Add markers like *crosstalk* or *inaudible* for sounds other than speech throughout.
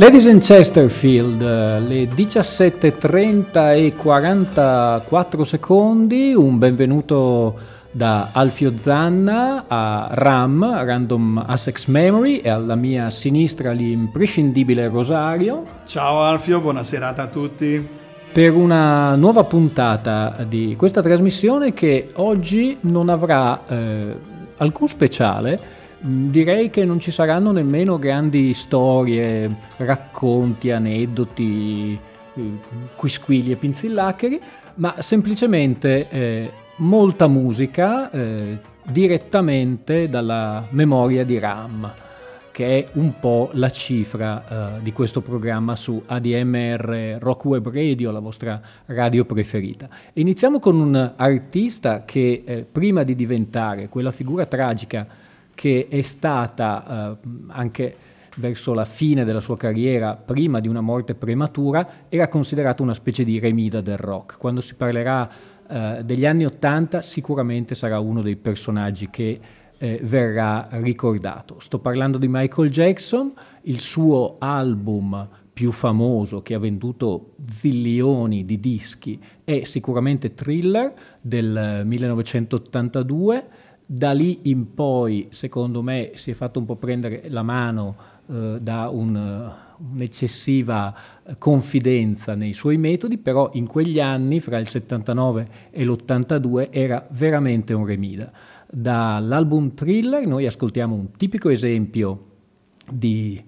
Ladies and Chesterfield, le 17.30 e 44 secondi, un benvenuto da Alfio Zanna a RAM, Random Assex Memory, e alla mia sinistra l'imprescindibile Rosario. Ciao Alfio, buona serata a tutti. Per una nuova puntata di questa trasmissione che oggi non avrà eh, alcun speciale, direi che non ci saranno nemmeno grandi storie, racconti, aneddoti, eh, quisquili e pinzillaccheri, ma semplicemente eh, molta musica eh, direttamente dalla memoria di RAM, che è un po' la cifra eh, di questo programma su ADMR Rock Web Radio, la vostra radio preferita. iniziamo con un artista che eh, prima di diventare quella figura tragica che è stata eh, anche verso la fine della sua carriera, prima di una morte prematura, era considerato una specie di remida del rock. Quando si parlerà eh, degli anni Ottanta sicuramente sarà uno dei personaggi che eh, verrà ricordato. Sto parlando di Michael Jackson, il suo album più famoso che ha venduto zillioni di dischi è sicuramente Thriller del 1982 da lì in poi, secondo me, si è fatto un po' prendere la mano eh, da un, un'eccessiva confidenza nei suoi metodi, però in quegli anni, fra il 79 e l'82, era veramente un remida. Dall'album Thriller noi ascoltiamo un tipico esempio di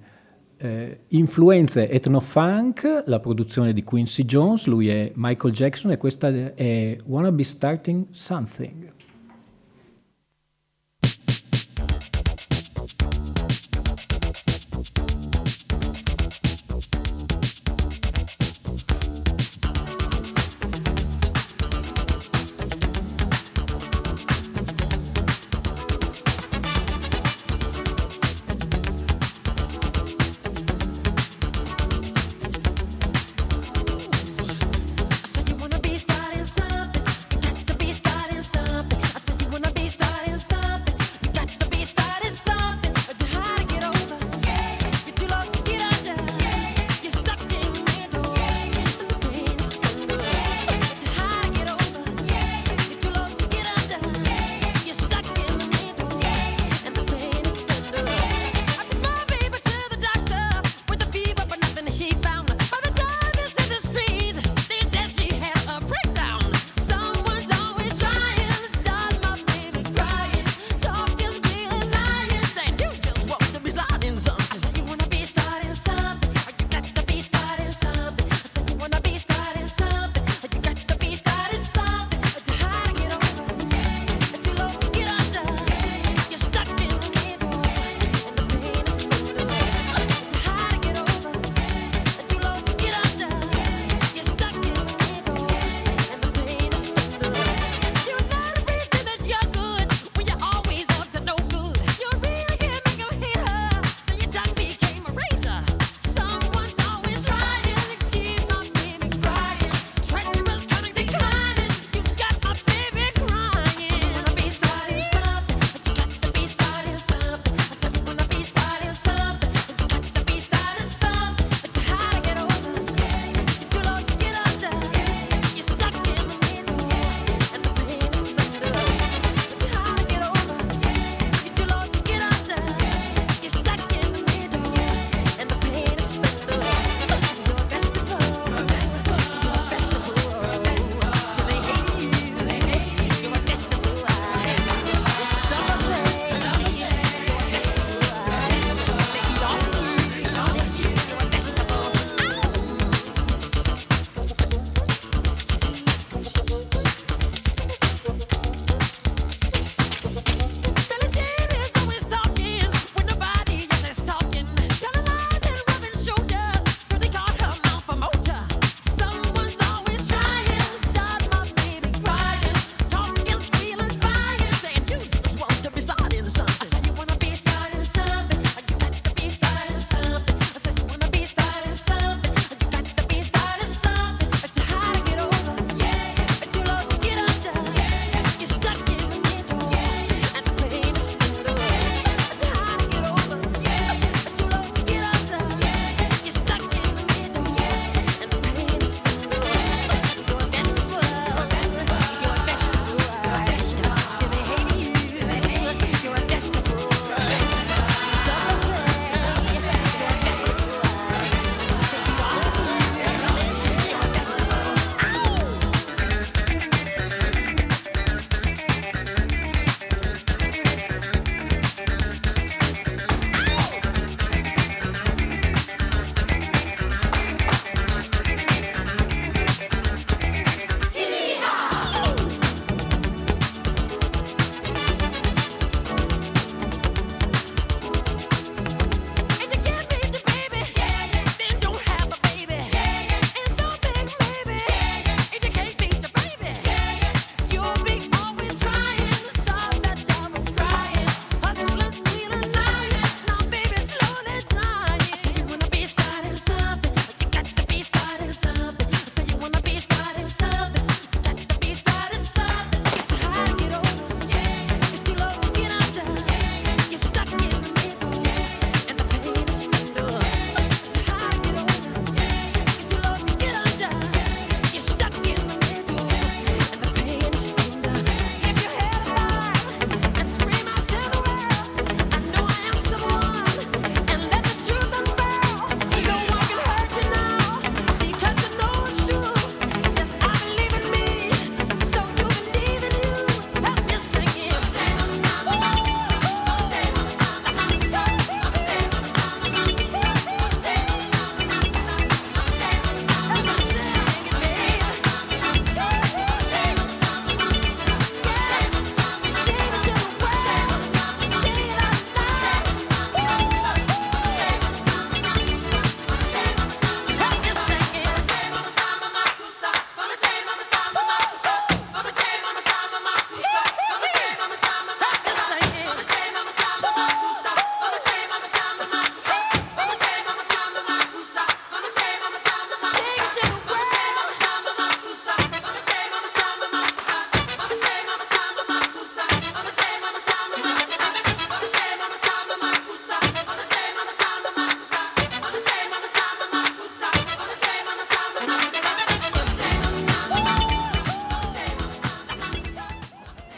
eh, influenze etno-funk, la produzione di Quincy Jones, lui è Michael Jackson e questa è Wanna Be Starting something.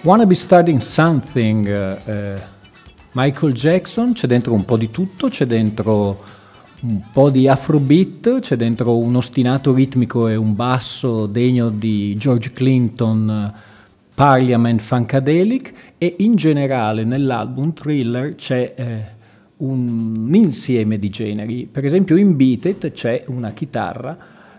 Wanna Be Starting Something, eh, Michael Jackson, c'è dentro un po' di tutto, c'è dentro un po' di afrobeat, c'è dentro un ostinato ritmico e un basso degno di George Clinton, Parliament Funkadelic e in generale nell'album Thriller c'è eh, un insieme di generi. Per esempio in Beat It c'è una chitarra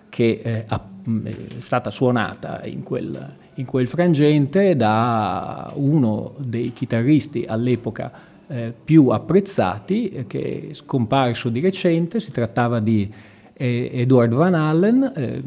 che eh, è stata suonata in quel in quel frangente da uno dei chitarristi all'epoca eh, più apprezzati, eh, che è scomparso di recente, si trattava di eh, Edward Van Allen. Eh,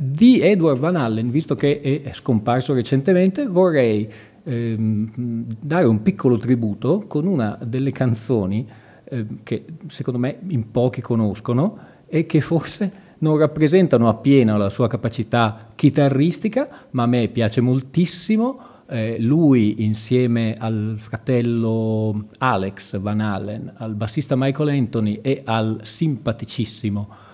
di Edward Van Allen, visto che è scomparso recentemente, vorrei ehm, dare un piccolo tributo con una delle canzoni eh, che secondo me in pochi conoscono e che forse non rappresentano appieno la sua capacità chitarristica, ma a me piace moltissimo. Eh, lui insieme al fratello Alex Van Allen, al bassista Michael Anthony e al simpaticissimo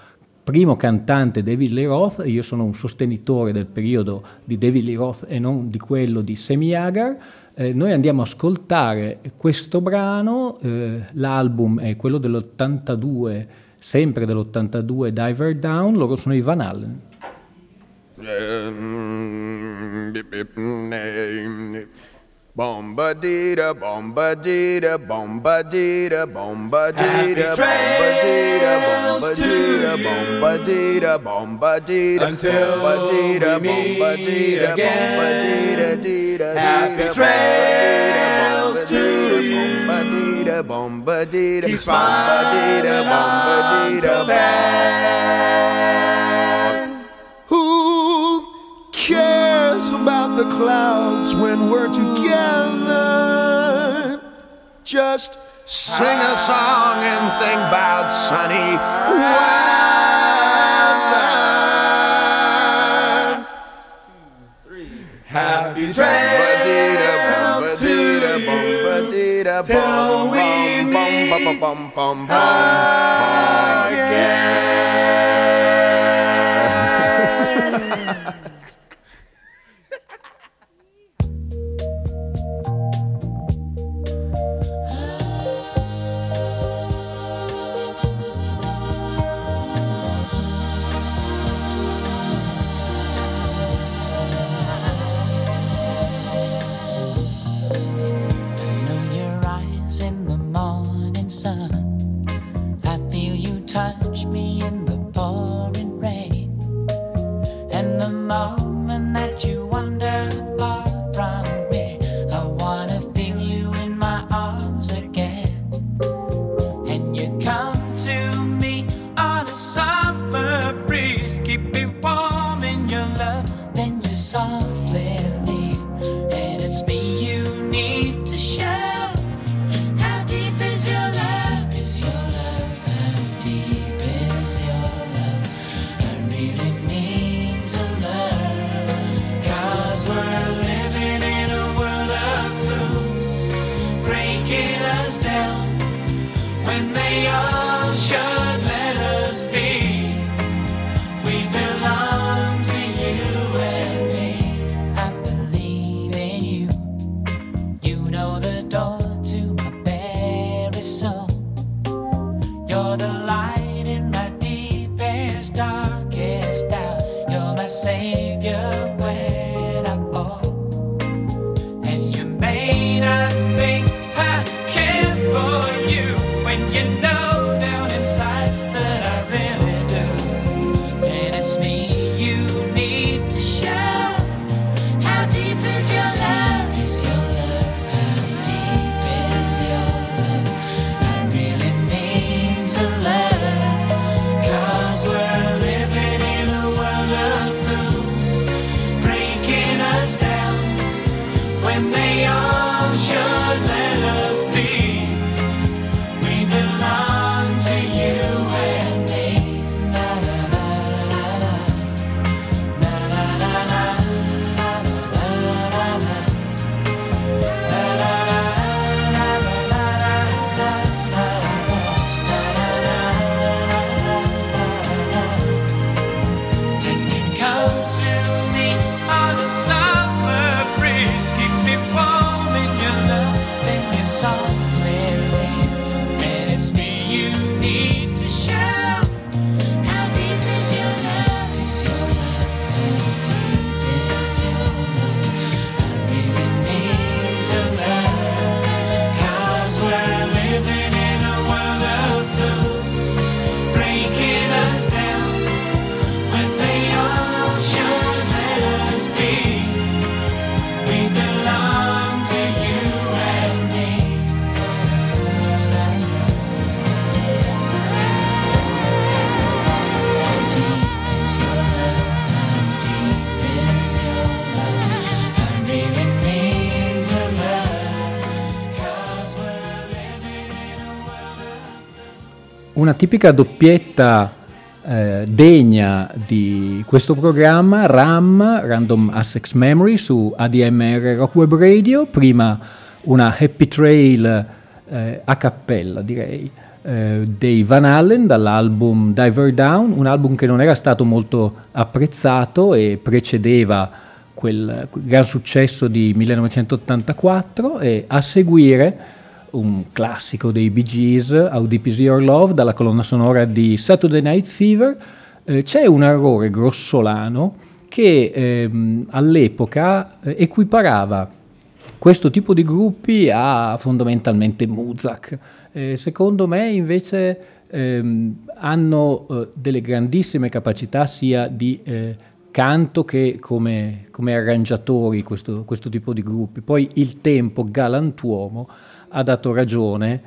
primo cantante David Lee Roth, io sono un sostenitore del periodo di David Lee Roth e non di quello di Sammy Hagar, eh, noi andiamo a ascoltare questo brano, eh, l'album è quello dell'82 sempre dell'82 Diver Down, loro sono i Van Allen. Bomba dita, bomba dita, bomba dita, bomba dita, bomba dita, bomba dita, bomba da bum dee da He's fine. da bum dee da bum. Who cares about the clouds when we're together? Just sing a song and think about sunny weather. Happy train it up till bum, we bum, meet bum, bum, bum, bum, bum, bum, again. Una tipica doppietta eh, degna di questo programma, RAM, Random Access Memory, su ADMR Rock Web Radio, prima una Happy Trail eh, a cappella direi, eh, dei Van Allen dall'album Diver Down, un album che non era stato molto apprezzato e precedeva quel, quel gran successo di 1984 e a seguire un classico dei Bee Gees, How Deep Is Your Love, dalla colonna sonora di Saturday Night Fever, eh, c'è un errore grossolano che ehm, all'epoca eh, equiparava questo tipo di gruppi a fondamentalmente Muzak. Eh, secondo me invece ehm, hanno eh, delle grandissime capacità sia di eh, canto che come, come arrangiatori questo, questo tipo di gruppi. Poi il tempo galantuomo ha dato ragione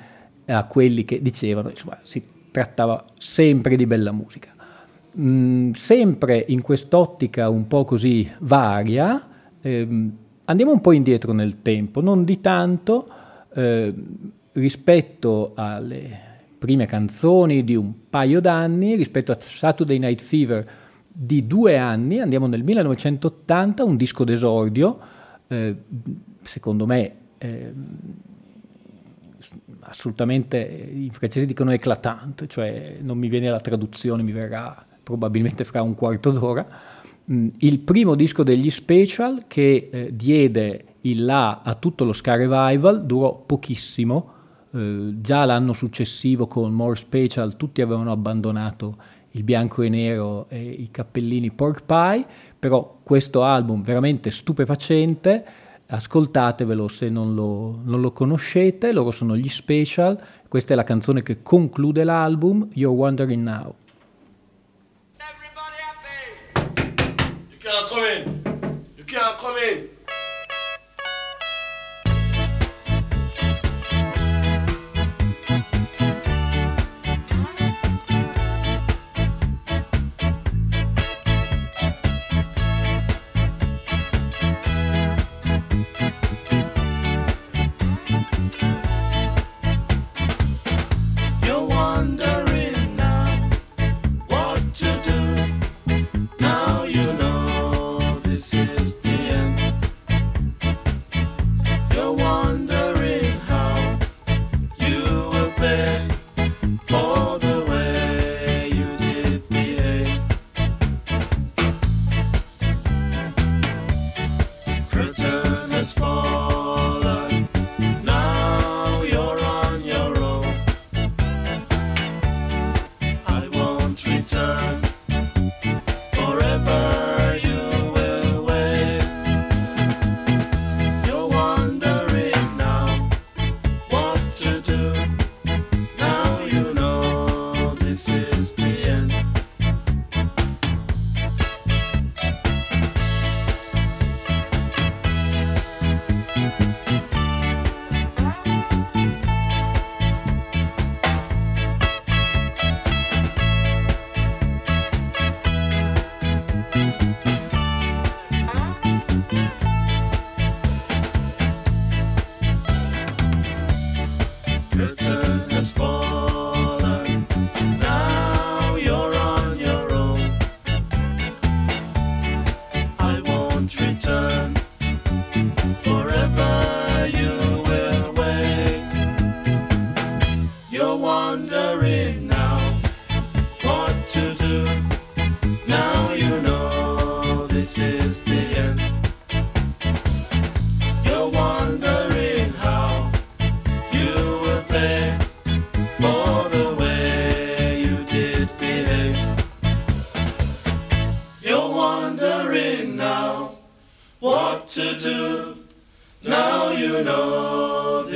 a quelli che dicevano insomma si trattava sempre di bella musica. Mm, sempre in quest'ottica un po' così varia, ehm, andiamo un po' indietro nel tempo, non di tanto eh, rispetto alle prime canzoni di un paio d'anni, rispetto a Saturday Night Fever di due anni, andiamo nel 1980, un disco d'esordio, eh, secondo me eh, assolutamente, i francesi dicono eclatante, cioè non mi viene la traduzione, mi verrà probabilmente fra un quarto d'ora. Mm, il primo disco degli Special che eh, diede il là a tutto lo Ska Revival durò pochissimo, eh, già l'anno successivo con More Special tutti avevano abbandonato il bianco e nero e i cappellini pork pie, però questo album veramente stupefacente, ascoltatevelo se non lo, non lo, conoscete, loro sono gli special, questa è la canzone che conclude l'album, You're Wondering Now. Everybody happy! You can't come in! You can't come in!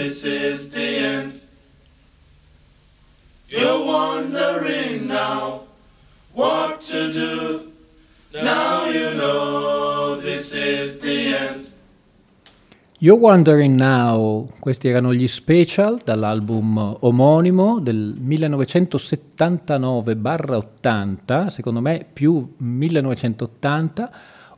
This is the end. You're wondering now what to do. Now you know this is the end. You're Wondering Now, questi erano gli special dall'album omonimo del 1979-80, secondo me più 1980,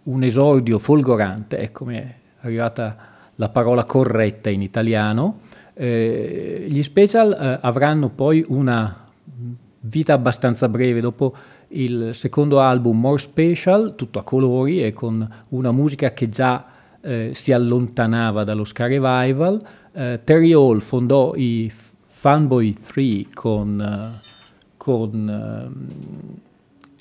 un esordio folgorante, ecco mi è arrivata la parola corretta in italiano. Eh, gli special eh, avranno poi una vita abbastanza breve dopo il secondo album More Special, tutto a colori e con una musica che già eh, si allontanava dallo ska revival. Eh, Terry Hall fondò i Fanboy 3 con, eh, con ehm,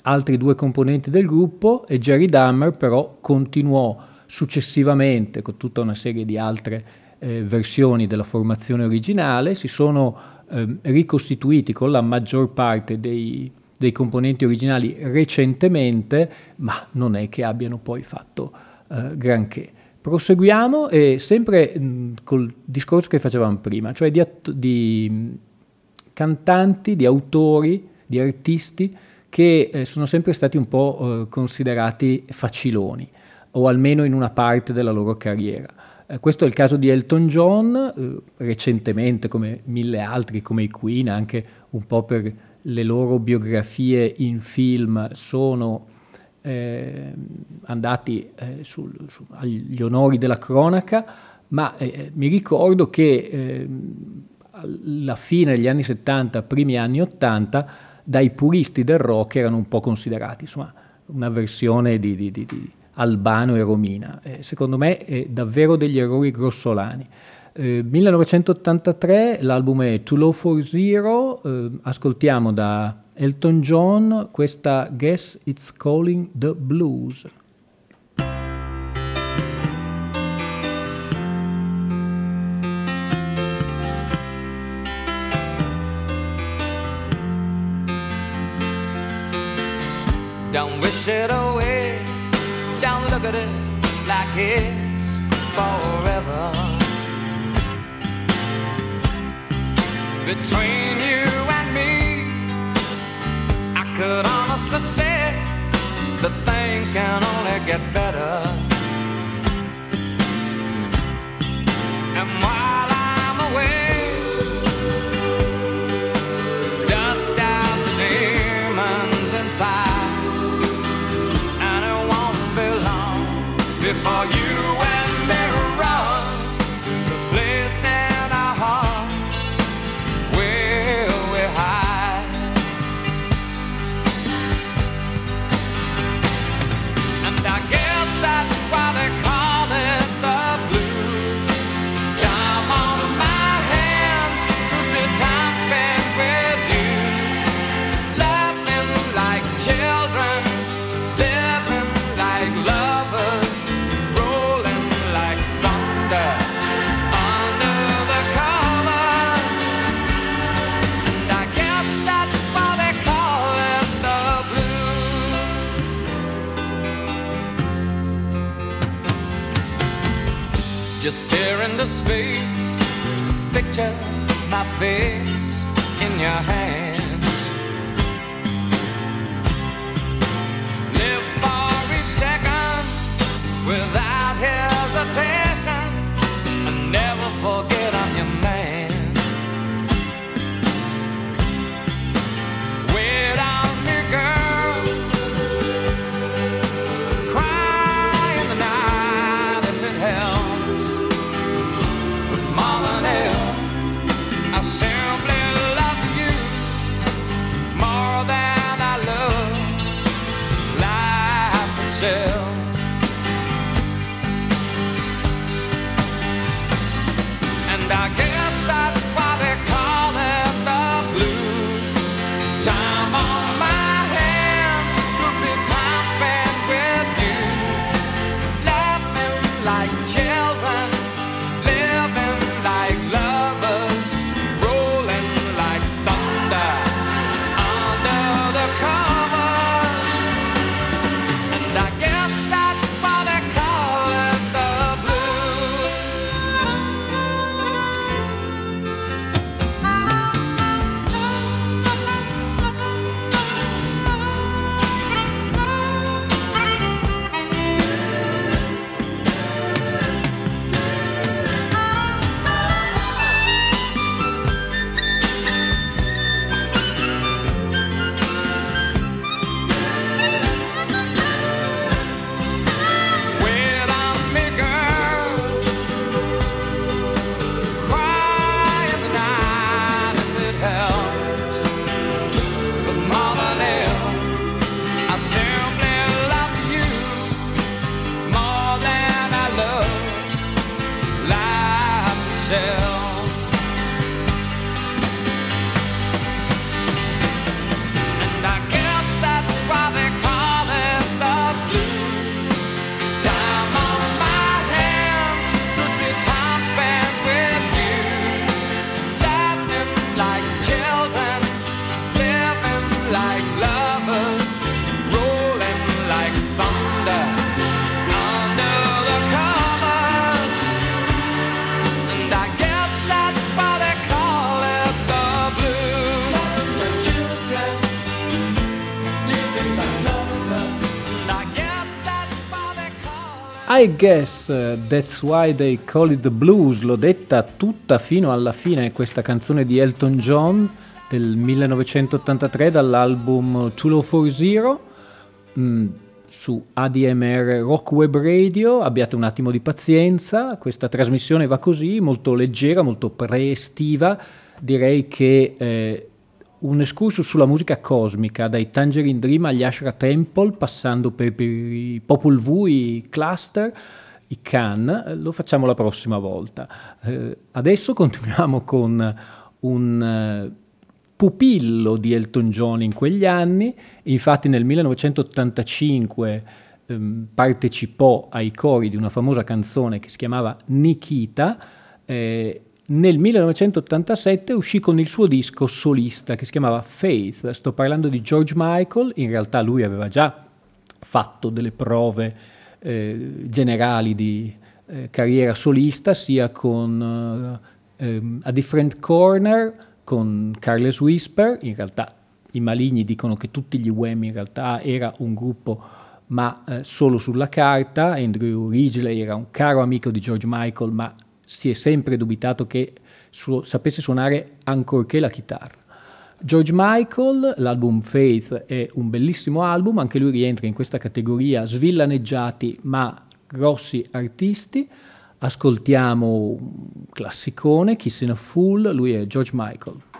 altri due componenti del gruppo e Jerry Dahmer però continuò successivamente con tutta una serie di altre eh, versioni della formazione originale, si sono ehm, ricostituiti con la maggior parte dei, dei componenti originali recentemente, ma non è che abbiano poi fatto eh, granché. Proseguiamo e sempre mh, col discorso che facevamo prima, cioè di, att- di mh, cantanti, di autori, di artisti che eh, sono sempre stati un po' eh, considerati faciloni, o almeno in una parte della loro carriera. Eh, questo è il caso di Elton John, eh, recentemente come mille altri, come i Queen, anche un po' per le loro biografie in film sono eh, andati eh, sul, su, agli onori della cronaca, ma eh, mi ricordo che ehm, alla fine degli anni 70, primi anni 80, dai puristi del rock erano un po' considerati insomma, una versione di, di, di, di Albano e Romina. Eh, secondo me è davvero degli errori grossolani. Eh, 1983 l'album è Too Low for Zero, eh, ascoltiamo da Elton John questa Guess It's Calling the Blues. It's forever. Between you and me, I could honestly say that things can only get better. Before you picture my face in your hands. Live for each second without hesitation, and never forget I guess that's why they call it the blues, l'ho detta tutta fino alla fine questa canzone di Elton John del 1983 dall'album 2040 mm, su ADMR Rock Web Radio, abbiate un attimo di pazienza, questa trasmissione va così, molto leggera, molto pre-estiva, direi che eh, un escursus sulla musica cosmica, dai Tangerine Dream agli Ashra Temple, passando per, per i Popol Vuh, i Cluster, i Khan, lo facciamo la prossima volta. Eh, adesso continuiamo con un eh, pupillo di Elton John in quegli anni, infatti nel 1985 ehm, partecipò ai cori di una famosa canzone che si chiamava Nikita, eh, nel 1987 uscì con il suo disco solista che si chiamava Faith. Sto parlando di George Michael, in realtà lui aveva già fatto delle prove eh, generali di eh, carriera solista, sia con uh, um, A Different Corner, con Carles Whisper, in realtà i maligni dicono che tutti gli Wham in realtà era un gruppo ma eh, solo sulla carta, Andrew Ridgely era un caro amico di George Michael ma si è sempre dubitato che su, sapesse suonare ancorché la chitarra. George Michael, l'album Faith è un bellissimo album, anche lui rientra in questa categoria svillaneggiati ma grossi artisti. Ascoltiamo un classicone, Kiss in a Fool, lui è George Michael.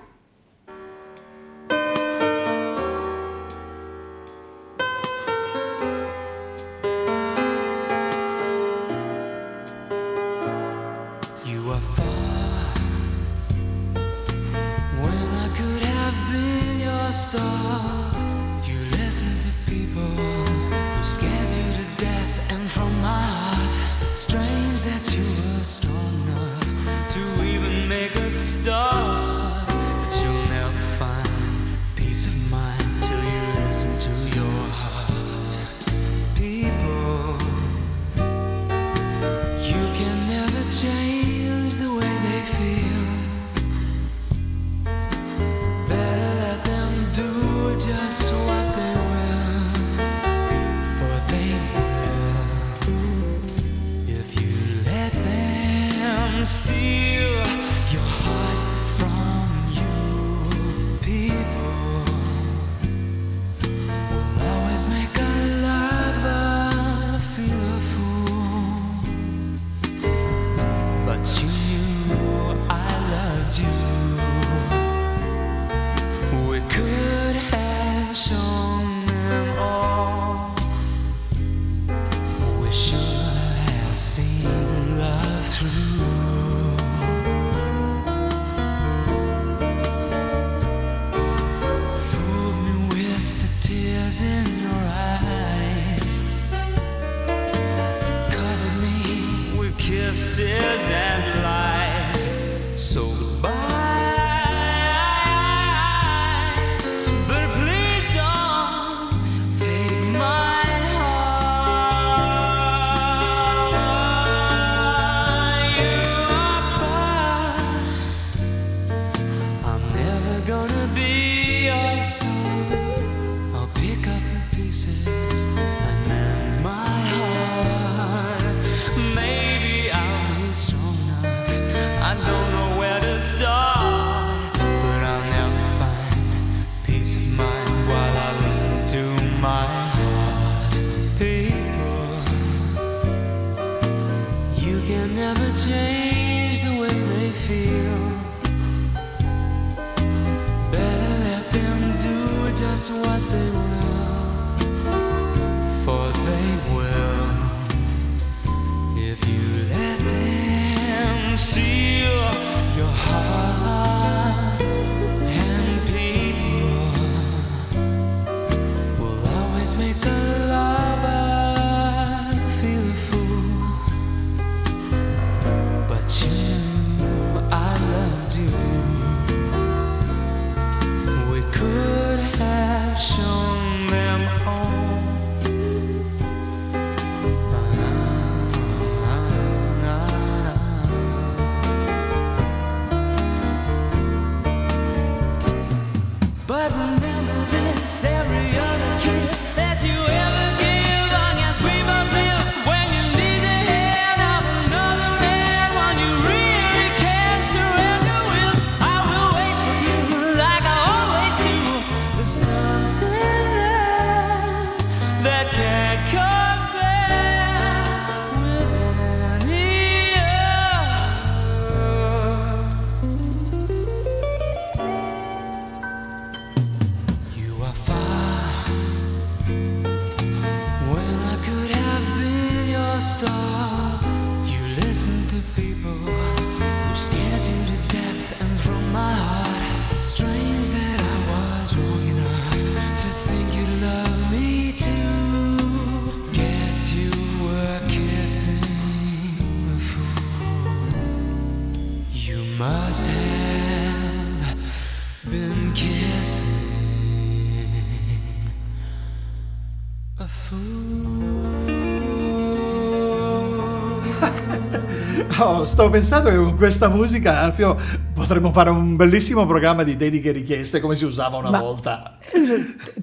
Sto pensando che con questa musica, Alfio, potremmo fare un bellissimo programma di dediche e richieste come si usava una Ma- volta.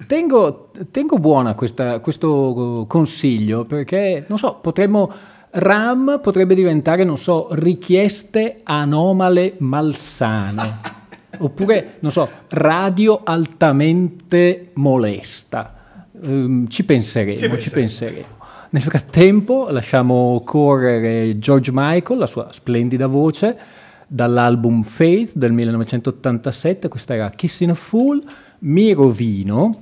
Tengo, tengo buona questa- questo consiglio perché, non so, potremmo... RAM potrebbe diventare, non so, richieste anomale malsane. *laughs* Oppure, non so, radio altamente molesta. Ehm, ci penseremo, Ci ci penseremo. Nel frattempo lasciamo correre George Michael, la sua splendida voce, dall'album Faith del 1987, questa era Kissing a Fool, mi rovino,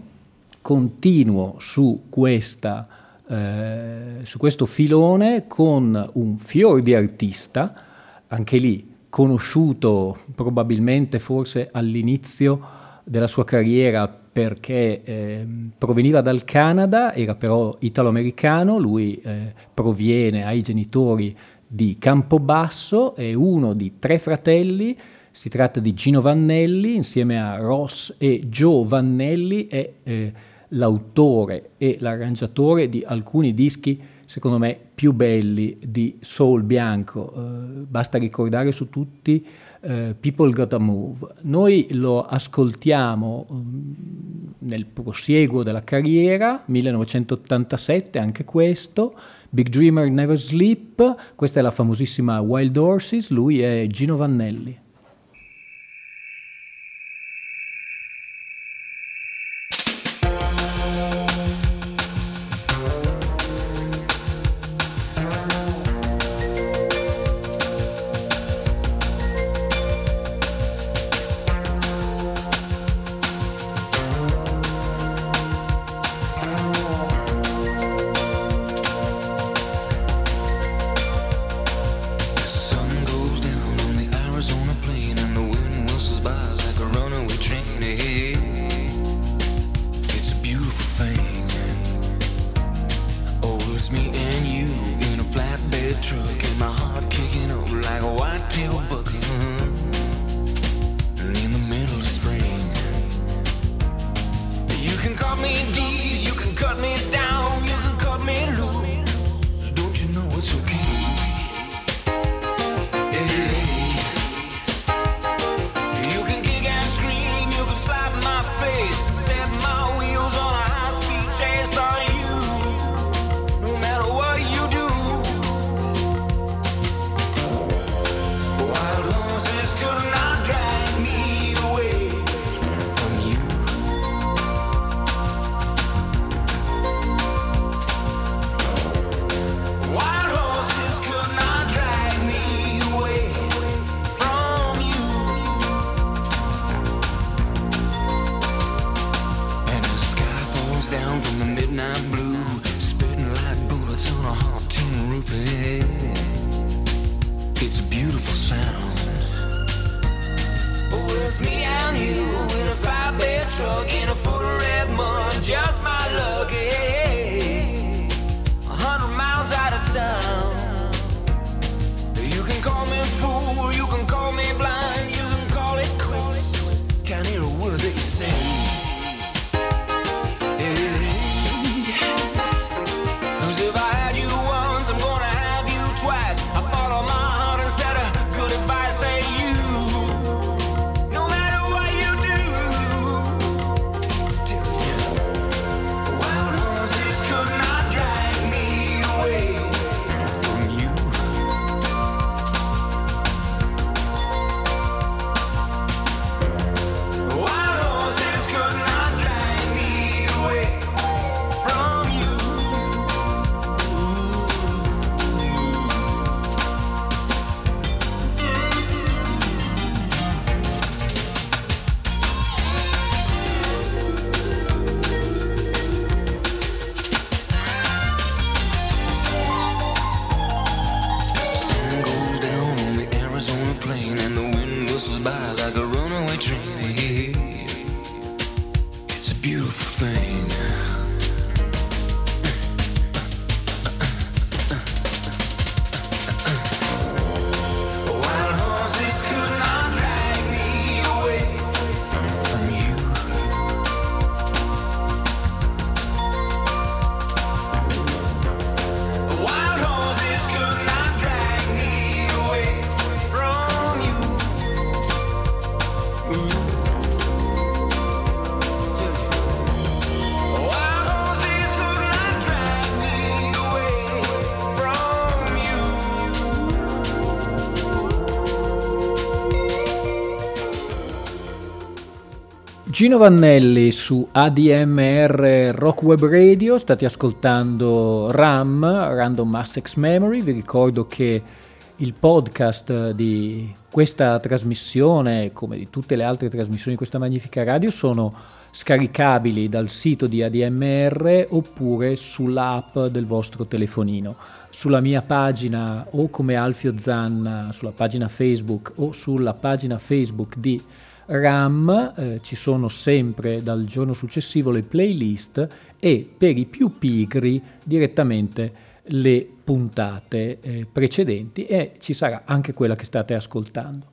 continuo su, questa, eh, su questo filone con un fior di artista, anche lì conosciuto probabilmente forse all'inizio della sua carriera perché ehm, proveniva dal Canada, era però italo-americano, lui eh, proviene ai genitori di Campobasso, è uno di tre fratelli, si tratta di Gino Vannelli, insieme a Ross e Joe Vannelli è eh, l'autore e l'arrangiatore di alcuni dischi secondo me più belli di soul bianco, eh, basta ricordare su tutti eh, People Gotta Move. Noi lo ascoltiamo mm, nel prosieguo della carriera, 1987 anche questo, Big Dreamer Never Sleep, questa è la famosissima Wild Horses, lui è Gino Vannelli. Gino Vannelli su ADMR Rock Web Radio, state ascoltando RAM, Random Access Memory, vi ricordo che il podcast di questa trasmissione, come di tutte le altre trasmissioni di questa magnifica radio, sono scaricabili dal sito di ADMR oppure sull'app del vostro telefonino. Sulla mia pagina o come Alfio Zanna sulla pagina Facebook o sulla pagina Facebook di RAM eh, ci sono sempre dal giorno successivo le playlist e per i più pigri direttamente le puntate eh, precedenti e ci sarà anche quella che state ascoltando.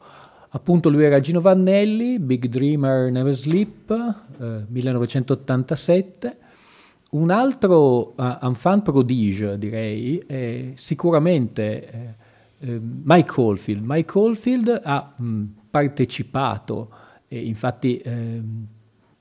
Appunto lui era Gino Vannelli, Big Dreamer Never Sleep, eh, 1987. Un altro uh, enfant prodige, direi, è sicuramente eh, eh, Mike Oldfield. Mike Oldfield ha mh, partecipato, e infatti ehm,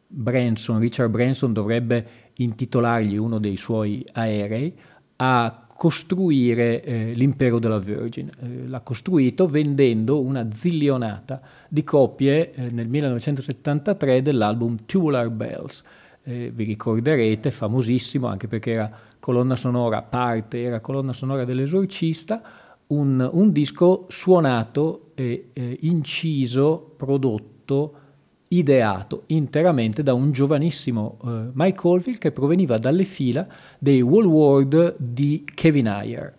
Branson, Richard Branson dovrebbe intitolargli uno dei suoi aerei, a costruire eh, l'impero della Virgin. Eh, l'ha costruito vendendo una zillionata di copie eh, nel 1973 dell'album Tubular Bells. Eh, vi ricorderete, famosissimo anche perché era colonna sonora, parte era colonna sonora dell'esorcista, un, un disco suonato eh, inciso, prodotto ideato interamente da un giovanissimo uh, Mike Oldfield che proveniva dalle fila dei Wall di Kevin Ayer.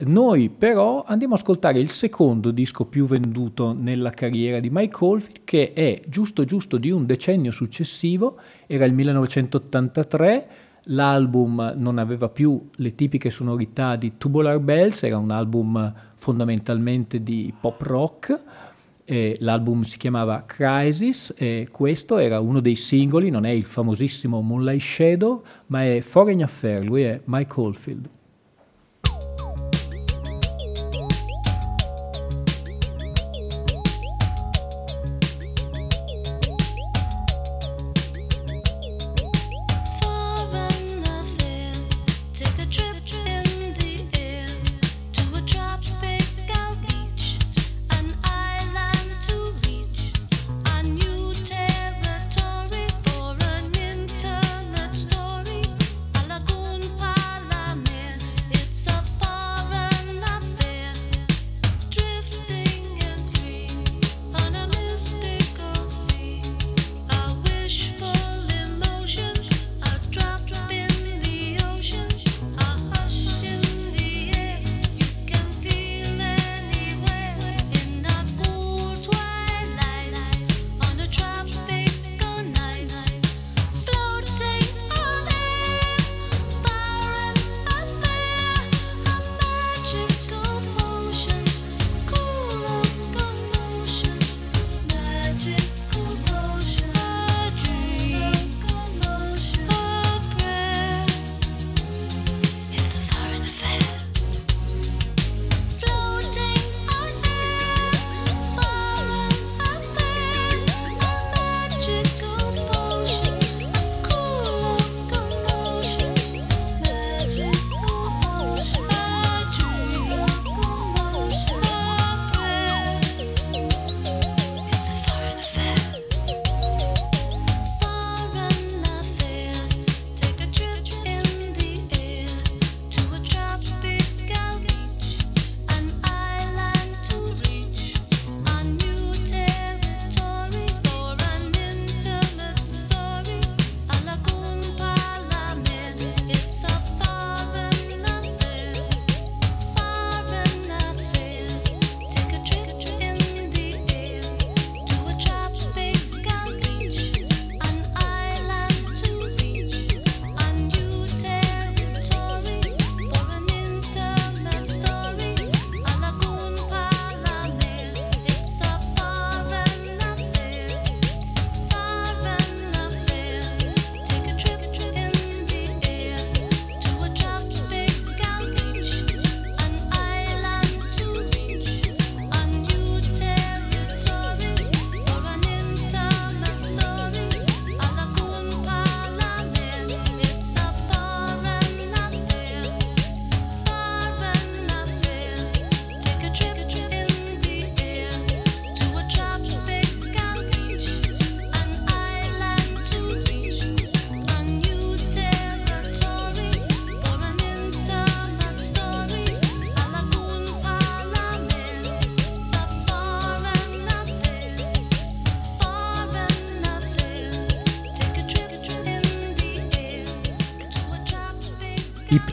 Noi però andiamo a ascoltare il secondo disco più venduto nella carriera di Mike Oldfield che è giusto giusto di un decennio successivo, era il 1983, l'album non aveva più le tipiche sonorità di Tubular Bells, era un album fondamentalmente di pop rock, eh, l'album si chiamava Crisis e questo era uno dei singoli, non è il famosissimo Moonlight Shadow, ma è Foreign Affair, lui è Mike Oldfield.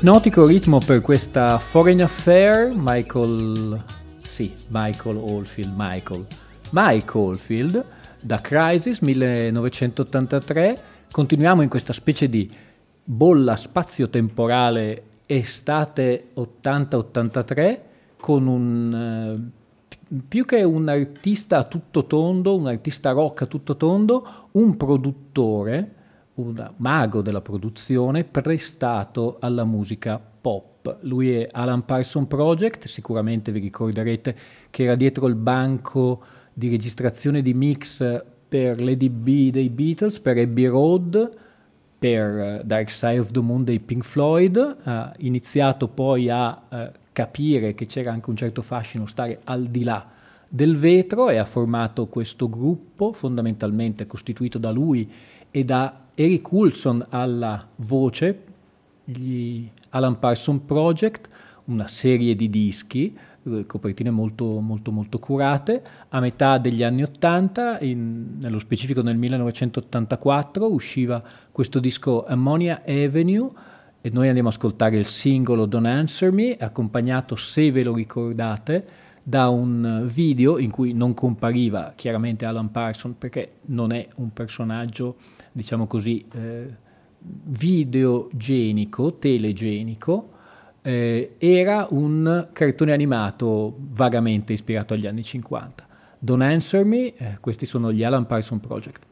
Ipnotico ritmo per questa Foreign Affair, Michael, sì, Michael Oldfield, Michael, Mike Oldfield, da Crisis 1983. Continuiamo in questa specie di bolla spazio-temporale estate 80-83 con un eh, più che un artista a tutto tondo, un artista rock a tutto tondo, un produttore un mago della produzione prestato alla musica pop. Lui è Alan Parson Project, sicuramente vi ricorderete che era dietro il banco di registrazione di mix per Lady B dei Beatles, per Abbey Road, per eh, Dark Side of the Moon dei Pink Floyd, ha iniziato poi a uh, capire che c'era anche un certo fascino stare al di là del vetro e ha formato questo gruppo fondamentalmente costituito da lui e da Eric Wilson alla voce, gli Alan Parson Project, una serie di dischi, eh, copertine molto, molto, molto curate. A metà degli anni 80, in, nello specifico nel 1984, usciva questo disco Ammonia Avenue e noi andiamo ad ascoltare il singolo Don't Answer Me, accompagnato, se ve lo ricordate, da un video in cui non compariva chiaramente Alan Parson perché non è un personaggio diciamo così, eh, videogenico, telegenico, eh, era un cartone animato vagamente ispirato agli anni 50. Don't Answer Me, eh, questi sono gli Alan Parson Project.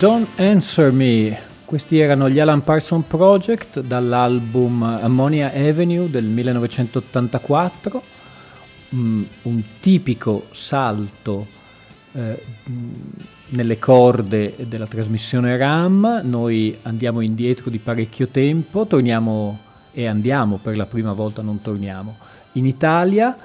Don't Answer Me, questi erano gli Alan Parson Project dall'album Ammonia Avenue del 1984, mm, un tipico salto eh, nelle corde della trasmissione RAM, noi andiamo indietro di parecchio tempo, torniamo e andiamo per la prima volta, non torniamo, in Italia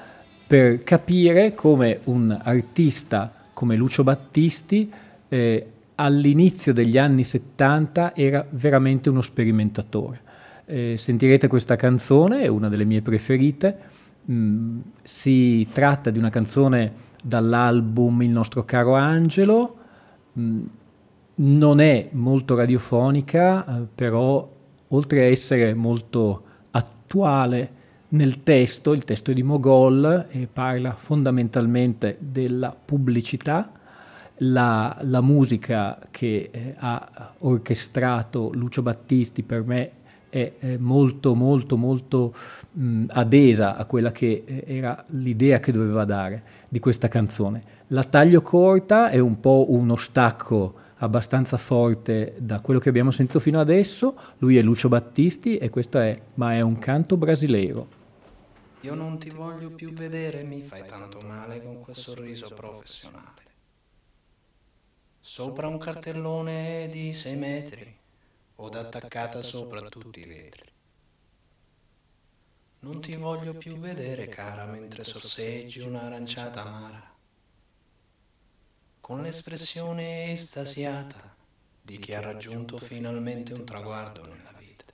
per capire come un artista come Lucio Battisti eh, all'inizio degli anni 70 era veramente uno sperimentatore. Eh, sentirete questa canzone, è una delle mie preferite, Mm, si tratta di una canzone dall'album Il nostro caro Angelo, mm, non è molto radiofonica, eh, però oltre a essere molto attuale nel testo, il testo è di Mogol e parla fondamentalmente della pubblicità, la, la musica che eh, ha orchestrato Lucio Battisti per me è, è molto molto molto mh, adesa a quella che eh, era l'idea che doveva dare di questa canzone. La taglio corta è un po' uno stacco abbastanza forte da quello che abbiamo sentito fino adesso. Lui è Lucio Battisti e questo è Ma è un canto brasileiro. Io non ti voglio più vedere, mi fai tanto male con quel sorriso professionale. Sopra un cartellone di sei metri, od attaccata sopra tutti i vetri. Non ti voglio più vedere, cara, mentre sorseggi un'aranciata amara con l'espressione estasiata di chi ha raggiunto finalmente un traguardo nella vita.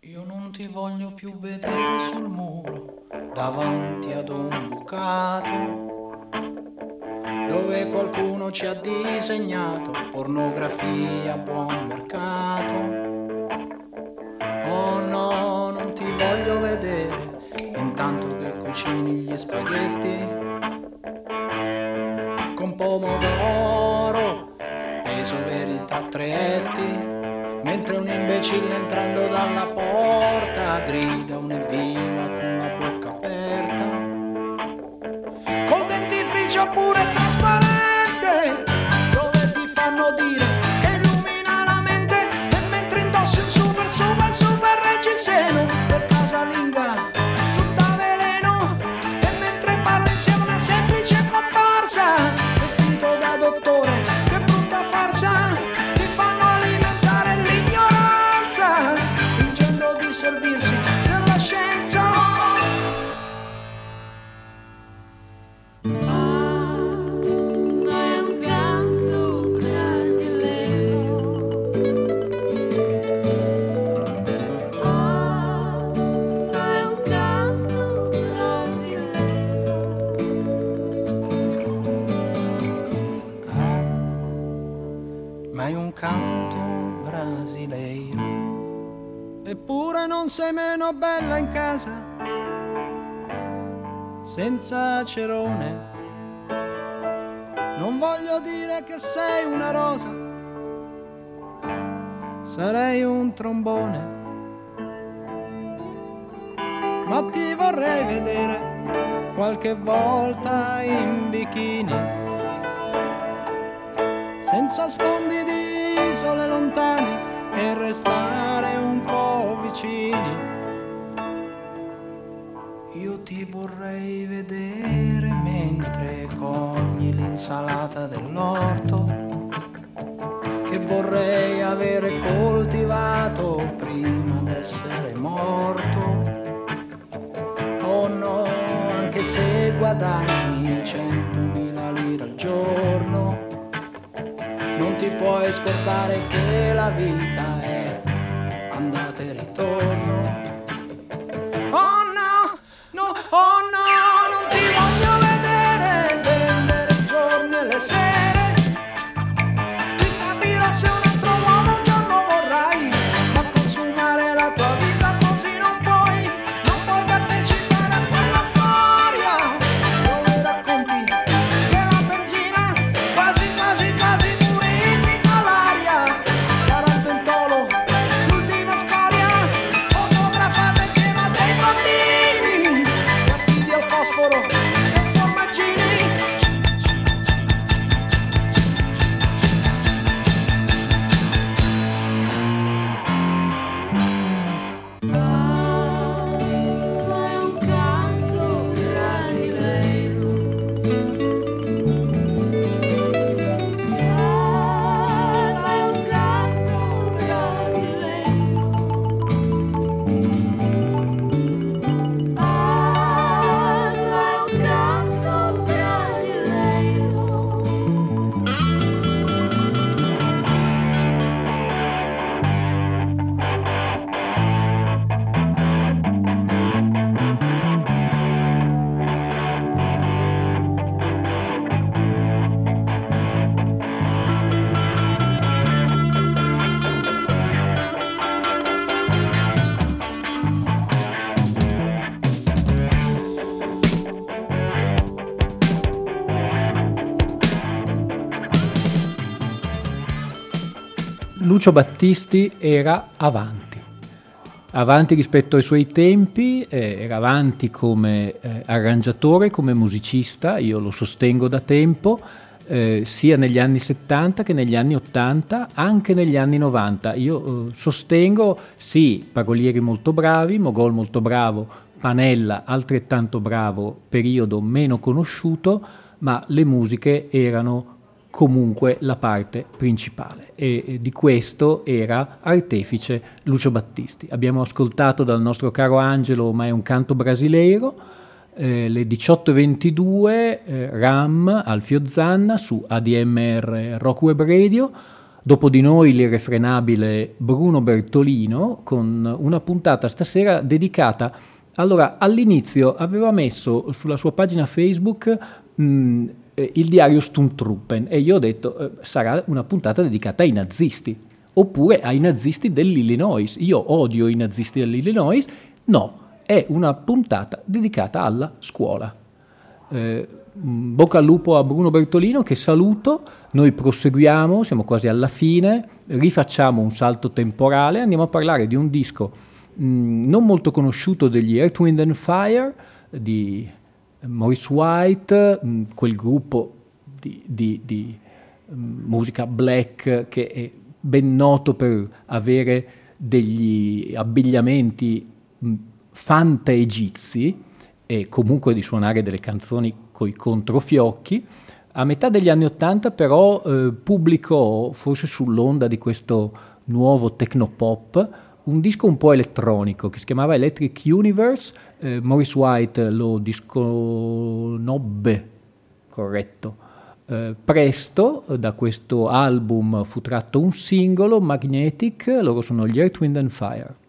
Io non ti voglio più vedere sul muro davanti ad un bucato dove qualcuno ci ha disegnato pornografia buon mercato. Oh no, non ti voglio vedere intanto che cucini gli spaghetti pomodoro, peso verità tre etti, mentre un imbecille entrando dalla porta grida un evviva dentifricio pure trasparente, dove ti fanno dire che illumina la mente, e mentre indossi un super super super reggiseno per casalinga. Casa, senza cerone. Non voglio dire che sei una rosa, sarei un trombone. Ma ti vorrei vedere qualche volta in bikini, senza sfondi di isole lontane e restare un po' vicini. Io ti vorrei vedere mentre cogli l'insalata dell'orto che vorrei avere coltivato prima d'essere morto. Oh no, anche se guadagni centomila lire al giorno non ti puoi scordare che la vita è andata e ritorno. Lucio Battisti era avanti. Avanti rispetto ai suoi tempi, eh, era avanti come eh, arrangiatore, come musicista, io lo sostengo da tempo, eh, sia negli anni 70 che negli anni 80, anche negli anni 90. Io eh, sostengo, sì, parolieri molto bravi, Mogol molto bravo, Panella altrettanto bravo, periodo meno conosciuto, ma le musiche erano comunque la parte principale e, di questo era artefice Lucio Battisti. Abbiamo ascoltato dal nostro caro Angelo, ma è un canto brasileiro, eh, le 18.22 eh, RAM Alfio Zanna su ADMR Rock Web Radio, dopo di noi l'irrefrenabile Bruno Bertolino con una puntata stasera dedicata allora all'inizio aveva messo sulla sua pagina Facebook mh, eh, il diario Sturmtruppen e io ho detto eh, sarà una puntata dedicata ai nazisti oppure ai nazisti dell'Illinois. Io odio i nazisti dell'Illinois. No, è una puntata dedicata alla scuola. Eh, bocca al lupo a Bruno Bertolino che saluto, noi proseguiamo, siamo quasi alla fine, rifacciamo un salto temporale, andiamo a parlare di un disco mh, non molto conosciuto degli Earth, Wind and Fire, di Maurice White, mh, quel gruppo di, di, di mh, musica black che è ben noto per avere degli abbigliamenti fanta-egizi e comunque di suonare delle canzoni coi controfiocchi. A metà degli anni Ottanta però eh, pubblicò, forse sull'onda di questo nuovo technopop, un disco un po' elettronico che si chiamava Electric Universe, eh, Maurice White lo disconobbe, corretto, eh, presto, da questo album fu tratto un singolo, Magnetic, loro sono gli Earth, Wind and Fire.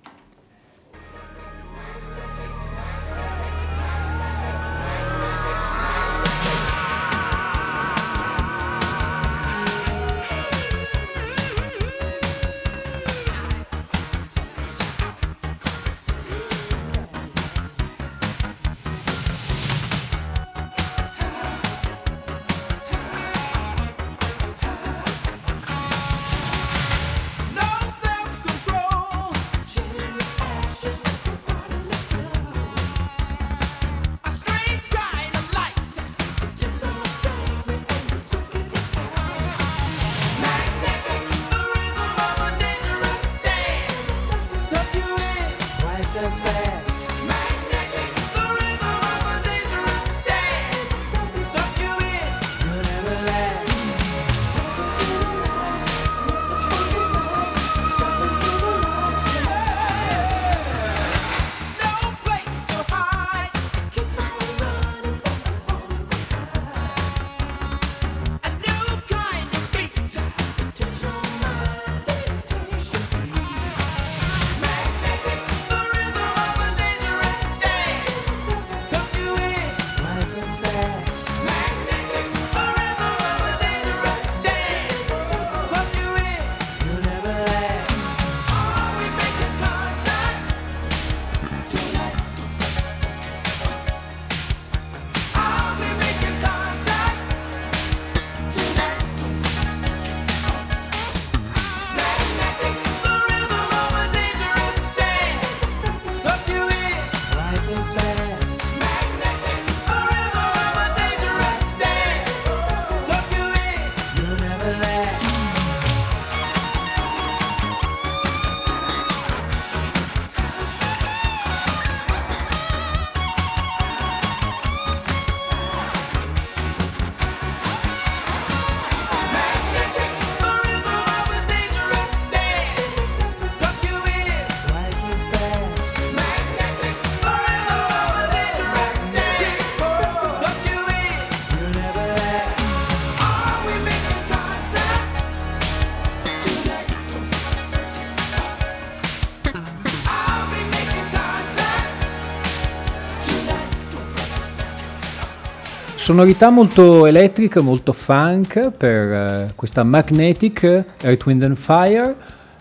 Sonorità molto elettrica, molto funk per uh, questa Magnetic Earth, Wind and Fire.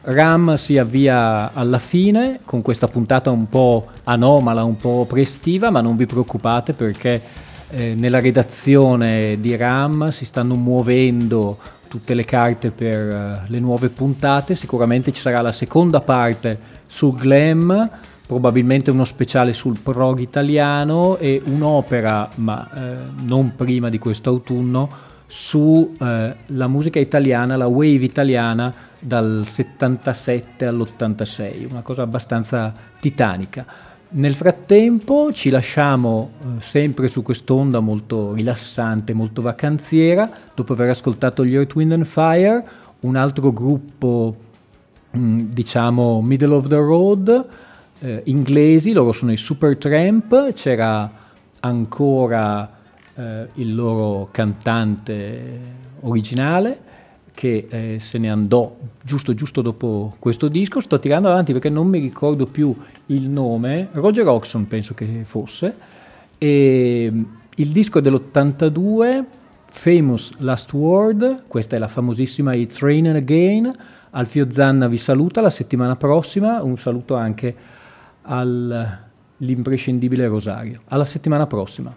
Ram si avvia alla fine con questa puntata un po' anomala, un po' prestiva, ma non vi preoccupate perché eh, nella redazione di Ram si stanno muovendo tutte le carte per eh, le nuove puntate. Sicuramente ci sarà la seconda parte sul glam, probabilmente uno speciale sul prog italiano e un'opera, ma eh, non prima di questo autunno, sulla eh, musica italiana, la wave italiana dal 77 all'86, una cosa abbastanza titanica. Nel frattempo ci lasciamo eh, sempre su quest'onda molto rilassante, molto vacanziera, dopo aver ascoltato gli Earth, Wind and Fire, un altro gruppo mm, diciamo middle of the road, eh, inglesi, loro sono i Supertramp, c'era ancora eh, il loro cantante originale che eh, se ne andò giusto giusto dopo questo disco, sto tirando avanti perché non mi ricordo più il nome, Roger Oxon penso che fosse, e il disco è dell'82, Famous Last Word, questa è la famosissima It's Raining Again, Alfio Zanna vi saluta la settimana prossima, un saluto anche all'imprescindibile Rosario. Alla settimana prossima.